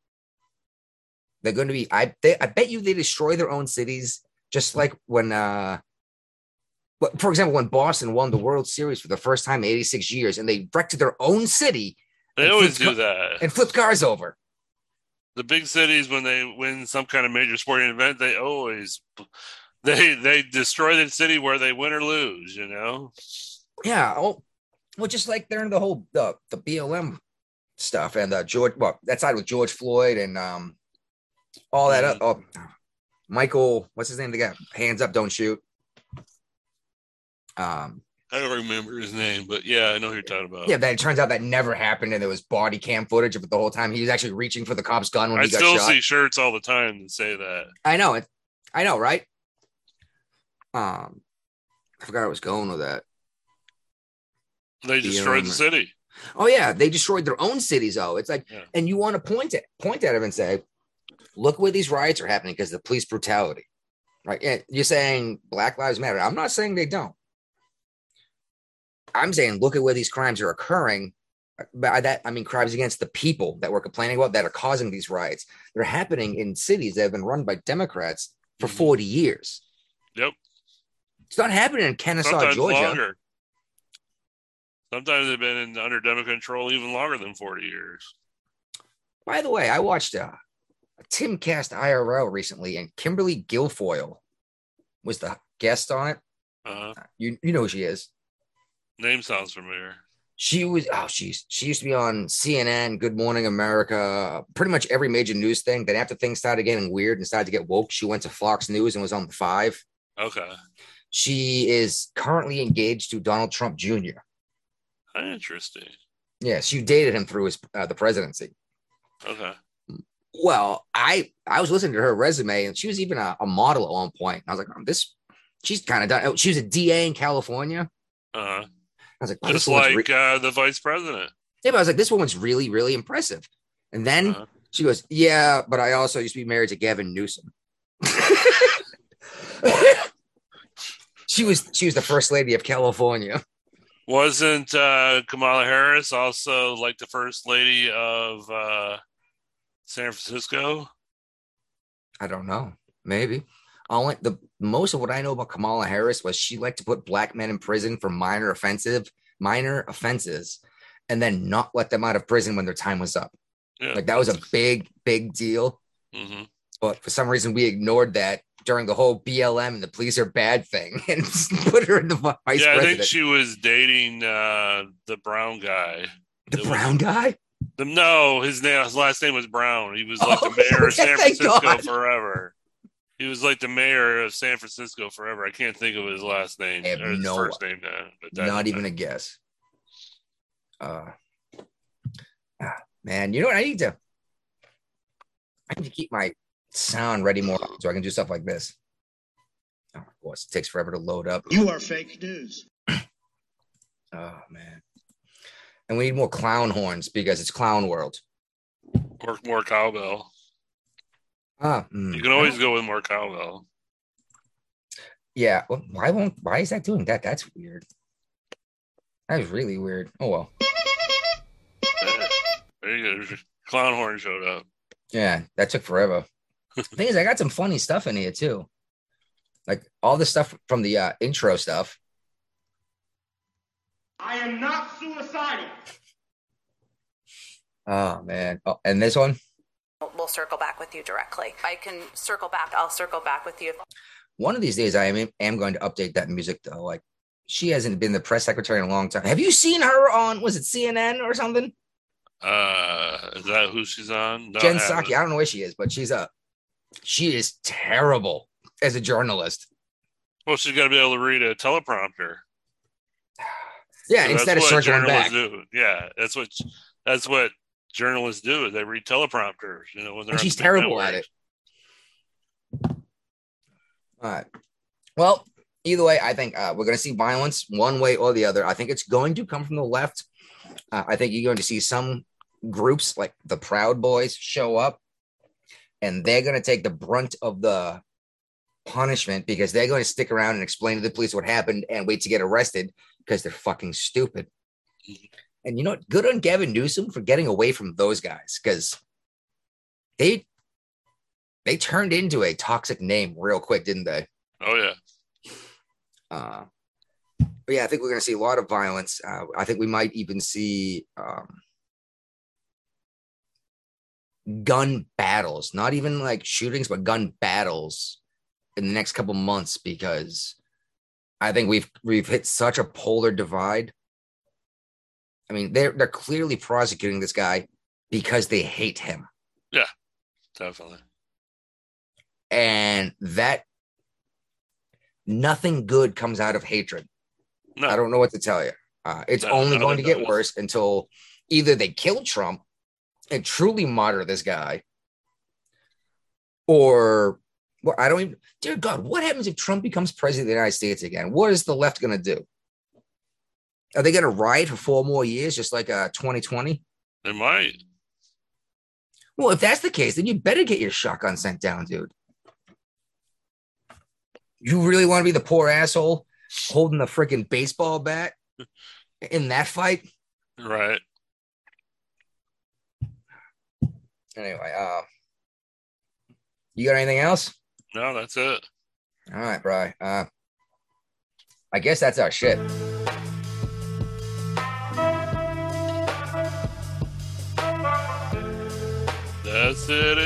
They're going to be, I, they, I bet you they destroy their own cities, just like when, uh, for example, when Boston won the World Series for the first time in 86 years and they wrecked their own city They always do ca- that. and flipped cars over. the big cities when they win some kind of major sporting event, they always they they destroy the city where they win or lose. You know. Yeah. Oh, well, just like during the whole the the BLM stuff and the George, well, that side with George Floyd and um all that. Mhm. Oh, Michael, what's his name? The guy, hands up, don't shoot. Um, I don't remember his name, but yeah, I know who you're talking about. yeah, that it turns out that never happened, and there was body cam footage of it the whole time. He was actually reaching for the cop's gun when I he got still shot. see shirts all the time that say that. I know it. I know, right? Um, I forgot I was going with that. They destroyed the city. Oh yeah, they destroyed their own cities. Oh, it's like, Yeah. and you want to point it, point at them and say, "Look where these riots are happening because of the police brutality." Right? And you're saying Black Lives Matter. I'm not saying they don't. I'm saying look at where these crimes are occurring. By that, I mean crimes against the people that we're complaining about that are causing these riots. They're happening in cities that have been run by Democrats for Mhm. 40 years. Yep. It's not happening in Kennesaw, Sometimes Georgia. longer. Sometimes they've been in under Democrat control even longer than 40 years. By the way, I watched a, a Timcast IRL recently, and Kimberly Guilfoyle was the guest on it. Uh, You you know who she is. name sounds familiar. She was oh she's she used to be on CNN, Good Morning America, pretty much every major news thing. Then after things started getting weird and started to get woke, she went to Fox News and was on the five. Okay. She is currently engaged to Donald Trump Jr. Interesting. Yes, you dated him through his uh, the presidency. Okay. Well, I I was listening to her resume, and she was even a, a model at one point. I was like, oh, this she's kind of done. oh, She was a DA in California. Uh, I was like, oh, this just like re- uh, the vice president. yeah, but I was like, this woman's really really impressive. And then Uh-huh. she goes, yeah, but I also used to be married to Gavin Newsom. [laughs] [laughs] she was she was the first lady of California. Wasn't uh, Kamala Harris also like the first lady of uh, San Francisco? I don't know. Maybe. Only the most of what I know about Kamala Harris was she liked to put black men in prison for minor offensive minor offenses and then not let them out of prison when their time was up. Yeah. Like that was a big, big deal. hmm But for some reason, we ignored that during the whole BLM and the police are bad thing [laughs] and put her in the vice president. Yeah, I think she was dating uh, the brown guy. the it was- brown guy? The, no, his name, his last name was Brown. He was like Oh, [laughs] the mayor of San Francisco God. forever. He was like the mayor of San Francisco forever. I can't think of his last name or his no- first name now. But Not even a guess. Uh, ah, man, you know what? I need to. I need to keep my sound ready more so I can do stuff like this. Oh, of course, it takes forever to load up. You are fake news. [clears throat] Oh man, and we need more clown horns because it's clown world. more, more cowbell. Ah, mm. You can always go with more cowbell. Yeah. Well, why won't? Why is that doing that? That's weird. That is really weird. Oh well. Yeah. There you go. Clown horn showed up. Yeah, that took forever. Thing is, I got some funny stuff in here too, like all the stuff from the uh, intro stuff. I am not suicidal. Oh man. Oh, and this one. We'll circle back with you directly. I can circle back. I'll circle back with you. One of these days, I am am going to update that music though. Like, she hasn't been the press secretary in a long time. Have you seen her on? Was it CNN or something? Uh, is that who she's on? No, Jen haven't. Psaki. I don't know where she is, but she's a. She is terrible as a journalist. Well, she's got to be able to read a teleprompter. [sighs] Yeah, So instead of circling back. do. Yeah, that's what that's what journalists do. Is They read teleprompters. You know, when they're she's the terrible at it. All right. Well, either way, I think uh, we're going to see violence one way or the other. I think it's going to come from the left. Uh, I think you're going to see some groups like the Proud Boys show up, and they're going to take the brunt of the punishment because they're going to stick around and explain to the police what happened and wait to get arrested because they're fucking stupid. And you know what? Good on Gavin Newsom for getting away from those guys because they they turned into a toxic name real quick, didn't they? Oh yeah, Uh, but yeah, I think we're going to see a lot of violence. Uh, I think we might even see um, gun battles, not even like shootings, but gun battles in the next couple months because I think we've we've hit such a polar divide. I mean, they're they're clearly prosecuting this guy because they hate him. Yeah, definitely. and that nothing good comes out of hatred. No, I don't know what to tell you. Uh, it's No, only going to get worse until either they kill Trump and truly martyr this guy, or well, I don't even. Dear God, what happens if Trump becomes president of the United States again? What is the left going to do? Are they going to riot for four more years, just like uh, 2020? they might. Well, if that's the case, then you better get your shotgun sent down, dude. You really want to be the poor asshole holding the freaking baseball bat [laughs] in that fight? Right. Anyway, uh, you got anything else? No, that's it. All right, bro. Uh, I guess that's our shit. That's it.